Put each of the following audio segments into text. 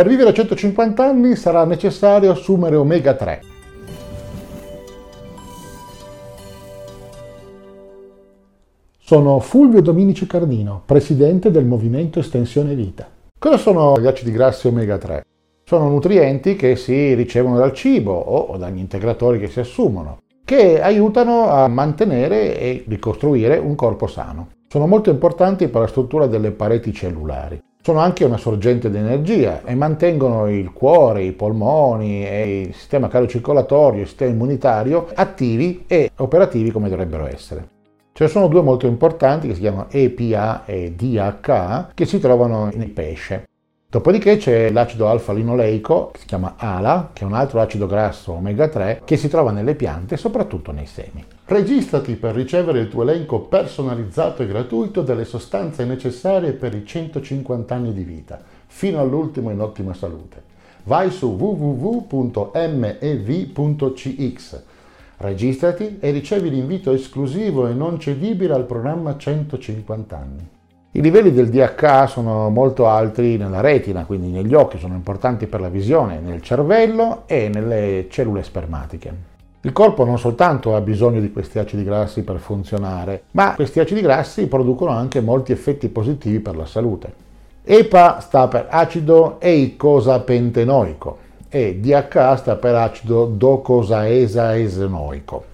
Per vivere 150 anni sarà necessario assumere omega 3. Sono Fulvio Dominici Cardino, presidente del Movimento Estensione Vita. Cosa sono gli acidi grassi omega 3? Sono nutrienti che si ricevono dal cibo o dagli integratori che si assumono, che aiutano a mantenere e ricostruire un corpo sano. Sono molto importanti per la struttura delle pareti cellulari. Sono anche una sorgente di energia e mantengono il cuore, i polmoni e il sistema cardiocircolatorio, il sistema immunitario attivi e operativi come dovrebbero essere. Ce ne sono due molto importanti che si chiamano EPA e DHA che si trovano nei pesce. Dopodiché c'è l'acido alfa-linoleico, che si chiama ALA, che è un altro acido grasso omega 3, che si trova nelle piante e soprattutto nei semi. Registrati per ricevere il tuo elenco personalizzato e gratuito delle sostanze necessarie per i 150 anni di vita, fino all'ultimo in ottima salute. Vai su www.mev.cx, registrati e ricevi l'invito esclusivo e non cedibile al programma 150 anni. I livelli del DHA sono molto alti nella retina, quindi negli occhi, sono importanti per la visione, nel cervello e nelle cellule spermatiche. Il corpo non soltanto ha bisogno di questi acidi grassi per funzionare, ma questi acidi grassi producono anche molti effetti positivi per la salute. EPA sta per acido eicosapentenoico e DHA sta per acido docosaesaesenoico.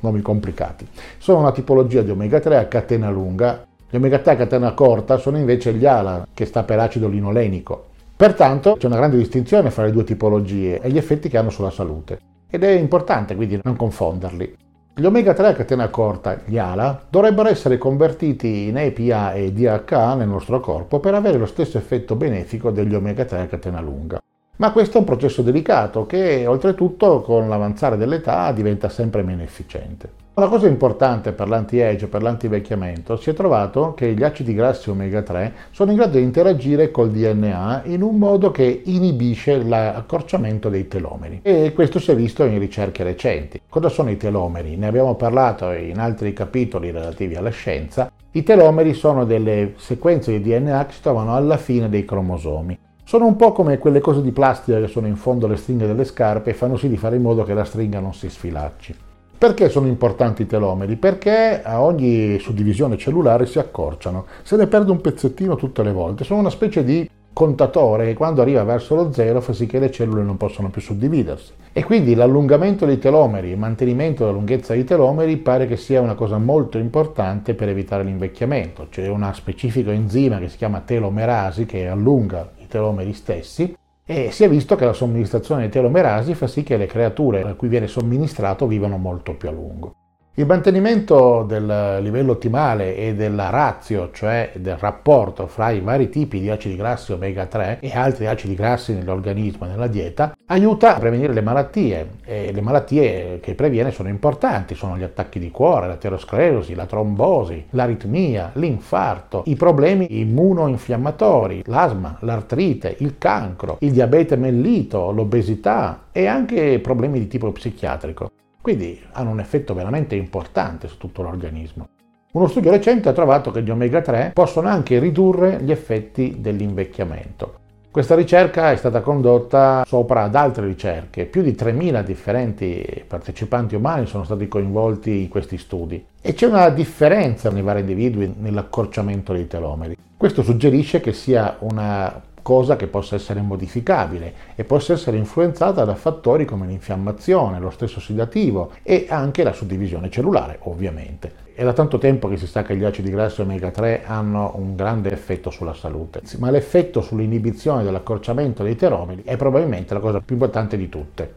Nomi complicati. Sono una tipologia di omega 3 a catena lunga gli omega 3 a catena corta sono invece gli ALA, che sta per acido linolenico. Pertanto c'è una grande distinzione fra le due tipologie e gli effetti che hanno sulla salute. Ed è importante quindi non confonderli. Gli omega 3 a catena corta, gli ALA, dovrebbero essere convertiti in EPA e DHA nel nostro corpo per avere lo stesso effetto benefico degli omega 3 a catena lunga. Ma questo è un processo delicato che oltretutto con l'avanzare dell'età diventa sempre meno efficiente. Una cosa importante per l'anti-age, per l'antivecchiamento, si è trovato che gli acidi grassi omega 3 sono in grado di interagire col DNA in un modo che inibisce l'accorciamento dei telomeri. E questo si è visto in ricerche recenti. Cosa sono i telomeri? Ne abbiamo parlato in altri capitoli relativi alla scienza. I telomeri sono delle sequenze di DNA che si trovano alla fine dei cromosomi. Sono un po' come quelle cose di plastica che sono in fondo alle stringhe delle scarpe e fanno sì di fare in modo che la stringa non si sfilacci. Perché sono importanti i telomeri? Perché a ogni suddivisione cellulare si accorciano, se ne perde un pezzettino tutte le volte, sono una specie di contatore che quando arriva verso lo zero fa sì che le cellule non possono più suddividersi. E quindi l'allungamento dei telomeri, il mantenimento della lunghezza dei telomeri pare che sia una cosa molto importante per evitare l'invecchiamento. C'è una specifica enzima che si chiama telomerasi che allunga i telomeri stessi e si è visto che la somministrazione di telomerasi fa sì che le creature a cui viene somministrato vivano molto più a lungo. Il mantenimento del livello ottimale e della razio, cioè del rapporto fra i vari tipi di acidi grassi omega 3 e altri acidi grassi nell'organismo e nella dieta, aiuta a prevenire le malattie e le malattie che previene sono importanti, sono gli attacchi di cuore, l'aterosclerosi, la trombosi, l'aritmia, l'infarto, i problemi immunoinfiammatori, l'asma, l'artrite, il cancro, il diabete mellito, l'obesità e anche problemi di tipo psichiatrico. Quindi hanno un effetto veramente importante su tutto l'organismo. Uno studio recente ha trovato che gli omega 3 possono anche ridurre gli effetti dell'invecchiamento. Questa ricerca è stata condotta sopra ad altre ricerche, più di 3.000 differenti partecipanti umani sono stati coinvolti in questi studi e c'è una differenza nei vari individui nell'accorciamento dei telomeri. Questo suggerisce che sia una cosa che possa essere modificabile e possa essere influenzata da fattori come l'infiammazione, lo stesso sedativo e anche la suddivisione cellulare, ovviamente. È da tanto tempo che si sa che gli acidi grassi omega 3 hanno un grande effetto sulla salute, ma l'effetto sull'inibizione dell'accorciamento dei telomeri è probabilmente la cosa più importante di tutte.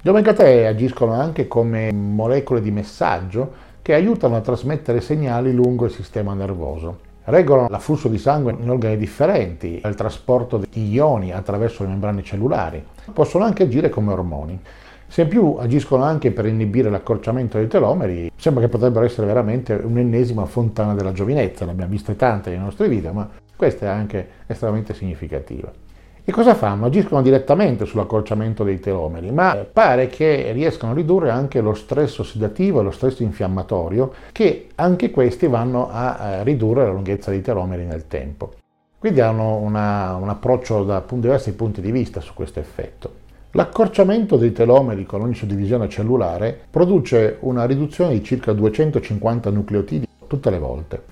Gli omega 3 agiscono anche come molecole di messaggio che aiutano a trasmettere segnali lungo il sistema nervoso regolano l'afflusso di sangue in organi differenti, il trasporto di ioni attraverso le membrane cellulari, possono anche agire come ormoni. Se in più agiscono anche per inibire l'accorciamento dei telomeri, sembra che potrebbero essere veramente un'ennesima fontana della giovinezza, ne abbiamo viste tante nei nostri video, ma questa è anche estremamente significativa. E cosa fanno? Agiscono direttamente sull'accorciamento dei telomeri, ma pare che riescano a ridurre anche lo stress ossidativo e lo stress infiammatorio, che anche questi vanno a ridurre la lunghezza dei telomeri nel tempo. Quindi hanno una, un approccio da diversi punti di vista su questo effetto. L'accorciamento dei telomeri con ogni suddivisione cellulare produce una riduzione di circa 250 nucleotidi tutte le volte.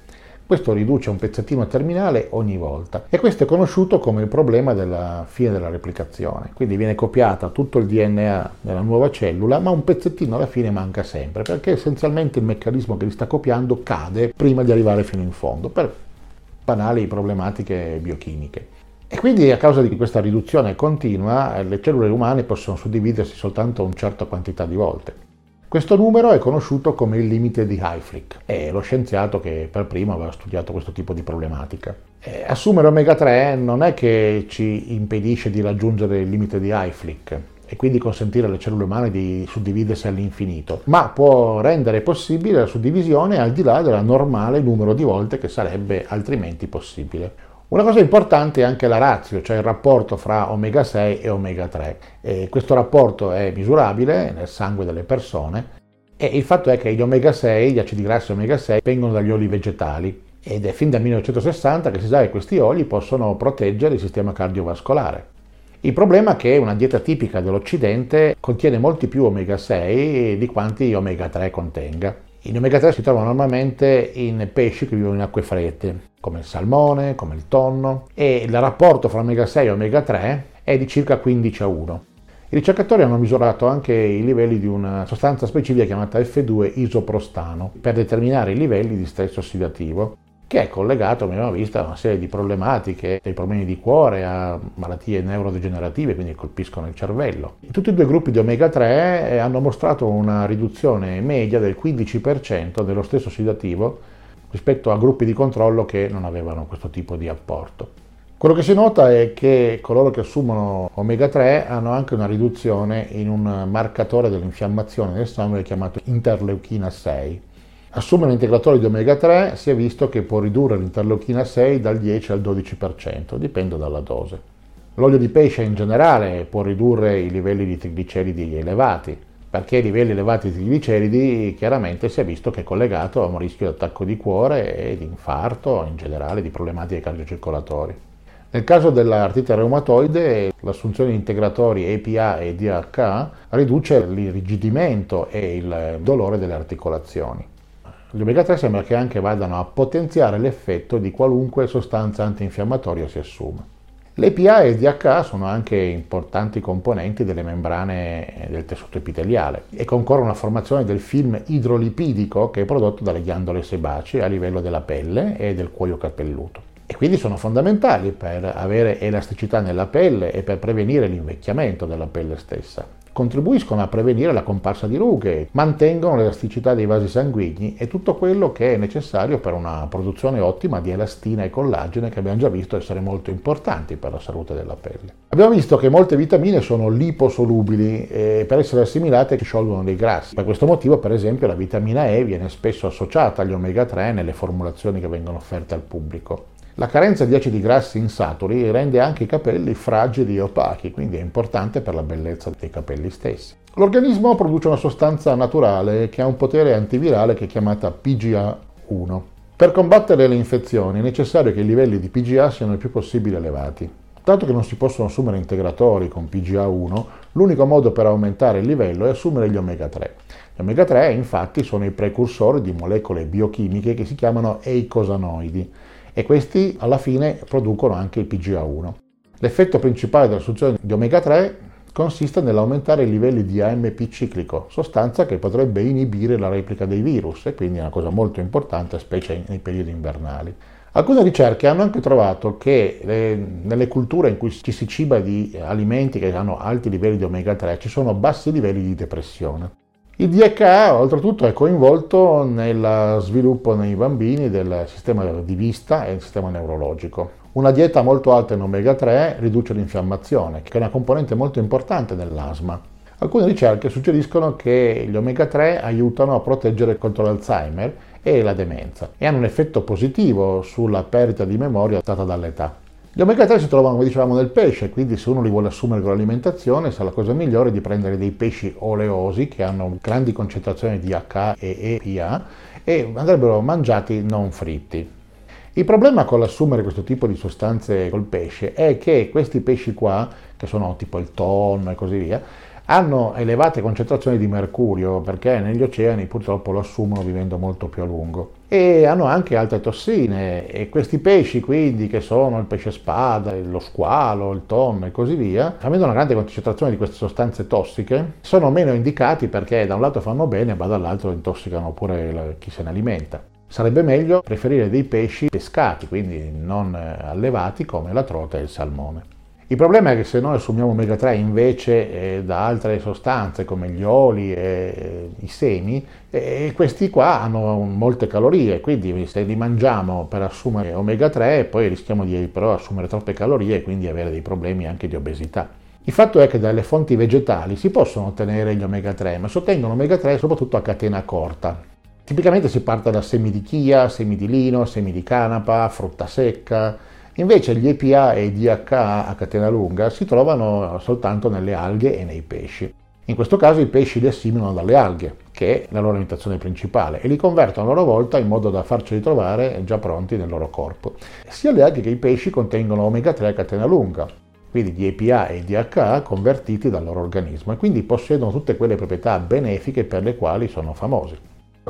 Questo riduce un pezzettino terminale ogni volta e questo è conosciuto come il problema della fine della replicazione. Quindi viene copiata tutto il DNA della nuova cellula, ma un pezzettino alla fine manca sempre perché essenzialmente il meccanismo che li sta copiando cade prima di arrivare fino in fondo per banali problematiche biochimiche. E quindi a causa di questa riduzione continua le cellule umane possono suddividersi soltanto una certa quantità di volte. Questo numero è conosciuto come il limite di Hayflick, è lo scienziato che per primo aveva studiato questo tipo di problematica. Assumere omega 3 non è che ci impedisce di raggiungere il limite di Hayflick, e quindi consentire alle cellule umane di suddividersi all'infinito, ma può rendere possibile la suddivisione al di là del normale numero di volte che sarebbe altrimenti possibile. Una cosa importante è anche la razio, cioè il rapporto fra omega 6 e omega 3. E questo rapporto è misurabile nel sangue delle persone e il fatto è che gli omega 6, gli acidi grassi omega 6, vengono dagli oli vegetali ed è fin dal 1960 che si sa che questi oli possono proteggere il sistema cardiovascolare. Il problema è che una dieta tipica dell'Occidente contiene molti più omega 6 di quanti omega 3 contenga. Gli omega 3 si trovano normalmente in pesci che vivono in acque fredde, come il salmone, come il tonno, e il rapporto fra omega 6 e omega 3 è di circa 15 a 1. I ricercatori hanno misurato anche i livelli di una sostanza specifica chiamata F2 isoprostano per determinare i livelli di stress ossidativo che è collegato, abbiamo visto, a una serie di problematiche, dai problemi di cuore a malattie neurodegenerative, quindi colpiscono il cervello. Tutti e due i gruppi di omega 3 eh, hanno mostrato una riduzione media del 15% dello stesso ossidativo rispetto a gruppi di controllo che non avevano questo tipo di apporto. Quello che si nota è che coloro che assumono omega 3 hanno anche una riduzione in un marcatore dell'infiammazione del sangue chiamato interleuchina 6 Assumere un integratore di omega 3 si è visto che può ridurre l'interleuchina 6 dal 10 al 12%, dipende dalla dose. L'olio di pesce in generale può ridurre i livelli di trigliceridi elevati, perché i livelli elevati di trigliceridi chiaramente si è visto che è collegato a un rischio di attacco di cuore e di infarto, in generale di problematiche cardiocircolatori. Nel caso dell'artrite reumatoide, l'assunzione di integratori EPA e DHA riduce l'irrigidimento e il dolore delle articolazioni. Gli omega 3 sembra che anche vadano a potenziare l'effetto di qualunque sostanza antinfiammatoria si assuma. L'EPA e il DHA sono anche importanti componenti delle membrane del tessuto epiteliale e concorrono alla formazione del film idrolipidico che è prodotto dalle ghiandole sebacee a livello della pelle e del cuoio capelluto. E quindi sono fondamentali per avere elasticità nella pelle e per prevenire l'invecchiamento della pelle stessa contribuiscono a prevenire la comparsa di rughe, mantengono l'elasticità dei vasi sanguigni e tutto quello che è necessario per una produzione ottima di elastina e collagene che abbiamo già visto essere molto importanti per la salute della pelle. Abbiamo visto che molte vitamine sono liposolubili e per essere assimilate si sciolgono dei grassi. Per questo motivo, per esempio, la vitamina E viene spesso associata agli omega 3 nelle formulazioni che vengono offerte al pubblico. La carenza di acidi grassi insaturi rende anche i capelli fragili e opachi, quindi è importante per la bellezza dei capelli stessi. L'organismo produce una sostanza naturale che ha un potere antivirale che è chiamata PGA1. Per combattere le infezioni è necessario che i livelli di PGA siano il più possibile elevati. Dato che non si possono assumere integratori con PGA1, l'unico modo per aumentare il livello è assumere gli omega 3. Gli omega 3 infatti sono i precursori di molecole biochimiche che si chiamano eicosanoidi e questi alla fine producono anche il PGA1. L'effetto principale dell'assunzione di omega 3 consiste nell'aumentare i livelli di AMP ciclico, sostanza che potrebbe inibire la replica dei virus e quindi è una cosa molto importante, specie nei periodi invernali. Alcune ricerche hanno anche trovato che le, nelle culture in cui ci si ciba di alimenti che hanno alti livelli di omega 3 ci sono bassi livelli di depressione. Il DHA oltretutto è coinvolto nel sviluppo nei bambini del sistema di vista e del sistema neurologico. Una dieta molto alta in omega 3 riduce l'infiammazione, che è una componente molto importante nell'asma. Alcune ricerche suggeriscono che gli omega 3 aiutano a proteggere contro l'Alzheimer e la demenza e hanno un effetto positivo sulla perdita di memoria data dall'età. Gli omega 3 si trovano, come dicevamo, nel pesce, quindi se uno li vuole assumere con l'alimentazione, sa la cosa migliore di prendere dei pesci oleosi che hanno grandi concentrazioni di H e EPA e andrebbero mangiati non fritti. Il problema con l'assumere questo tipo di sostanze col pesce è che questi pesci qua, che sono tipo il tonno e così via, hanno elevate concentrazioni di mercurio perché negli oceani purtroppo lo assumono vivendo molto più a lungo e hanno anche altre tossine e questi pesci quindi che sono il pesce spada, lo squalo, il tonno e così via, avendo una grande concentrazione di queste sostanze tossiche, sono meno indicati perché da un lato fanno bene ma dall'altro intossicano pure chi se ne alimenta. Sarebbe meglio preferire dei pesci pescati, quindi non eh, allevati come la trota e il salmone. Il problema è che se noi assumiamo omega 3 invece eh, da altre sostanze come gli oli e eh, i semi, eh, questi qua hanno molte calorie, quindi se li mangiamo per assumere omega 3 poi rischiamo di però assumere troppe calorie e quindi avere dei problemi anche di obesità. Il fatto è che dalle fonti vegetali si possono ottenere gli omega 3, ma si ottengono omega 3 soprattutto a catena corta. Tipicamente si parte da semi di chia, semi di lino, semi di canapa, frutta secca, Invece gli EPA e i DHA a catena lunga si trovano soltanto nelle alghe e nei pesci. In questo caso i pesci li assimilano dalle alghe, che è la loro alimentazione principale, e li convertono a loro volta in modo da farceli trovare già pronti nel loro corpo. Sia le alghe che i pesci contengono omega 3 a catena lunga, quindi gli EPA e i DHA convertiti dal loro organismo e quindi possiedono tutte quelle proprietà benefiche per le quali sono famosi.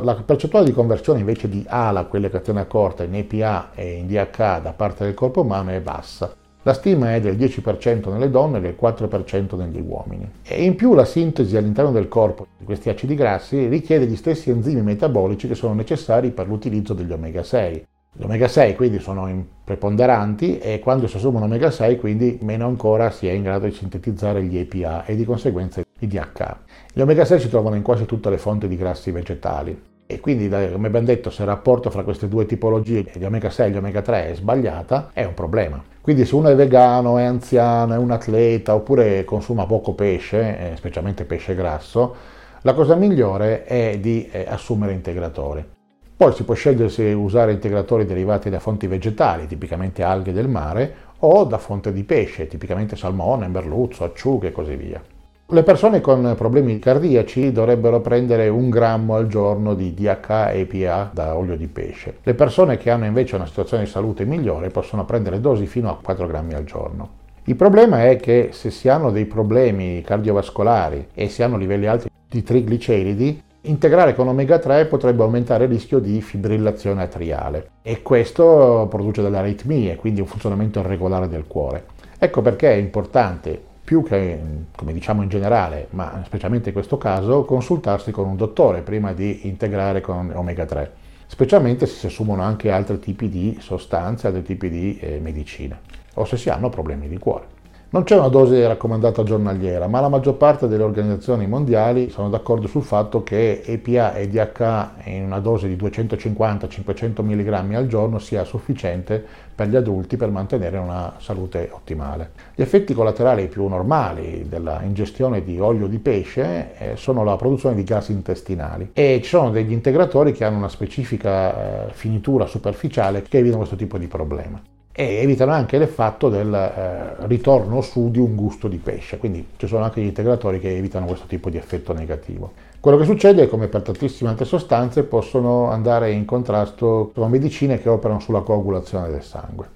La percentuale di conversione invece di ALA, quelle catena corta, in EPA e in DHA da parte del corpo umano è bassa. La stima è del 10% nelle donne e del 4% negli uomini. E in più la sintesi all'interno del corpo di questi acidi grassi richiede gli stessi enzimi metabolici che sono necessari per l'utilizzo degli omega 6. Gli omega 6 quindi sono preponderanti e quando si assumono omega 6 quindi meno ancora si è in grado di sintetizzare gli EPA e di conseguenza i DHA. Gli omega 6 si trovano in quasi tutte le fonti di grassi vegetali e quindi come abbiamo detto se il rapporto fra queste due tipologie, gli omega 6 e gli omega 3 è sbagliata, è un problema. Quindi se uno è vegano, è anziano, è un atleta oppure consuma poco pesce, eh, specialmente pesce grasso, la cosa migliore è di eh, assumere integratori. Poi si può scegliere se usare integratori derivati da fonti vegetali, tipicamente alghe del mare, o da fonte di pesce, tipicamente salmone, merluzzo, acciughe e così via. Le persone con problemi cardiaci dovrebbero prendere un grammo al giorno di DHA e EPA da olio di pesce. Le persone che hanno invece una situazione di salute migliore possono prendere dosi fino a 4 grammi al giorno. Il problema è che se si hanno dei problemi cardiovascolari e si hanno livelli alti di trigliceridi, integrare con omega 3 potrebbe aumentare il rischio di fibrillazione atriale e questo produce delle aritmie, quindi un funzionamento irregolare del cuore. Ecco perché è importante più che, come diciamo in generale, ma specialmente in questo caso, consultarsi con un dottore prima di integrare con omega 3, specialmente se si assumono anche altri tipi di sostanze, altri tipi di eh, medicine o se si hanno problemi di cuore. Non c'è una dose raccomandata giornaliera, ma la maggior parte delle organizzazioni mondiali sono d'accordo sul fatto che EPA e DHA in una dose di 250-500 mg al giorno sia sufficiente per gli adulti per mantenere una salute ottimale. Gli effetti collaterali più normali della ingestione di olio di pesce eh, sono la produzione di gas intestinali e ci sono degli integratori che hanno una specifica eh, finitura superficiale che evitano questo tipo di problema e evitano anche l'effetto del eh, ritorno su di un gusto di pesce, quindi ci sono anche gli integratori che evitano questo tipo di effetto negativo. Quello che succede è come per tantissime altre sostanze possono andare in contrasto con medicine che operano sulla coagulazione del sangue.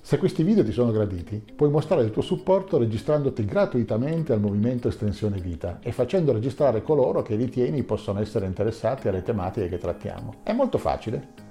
Se questi video ti sono graditi, puoi mostrare il tuo supporto registrandoti gratuitamente al movimento Estensione Vita e facendo registrare coloro che ritieni possano essere interessati alle tematiche che trattiamo. È molto facile.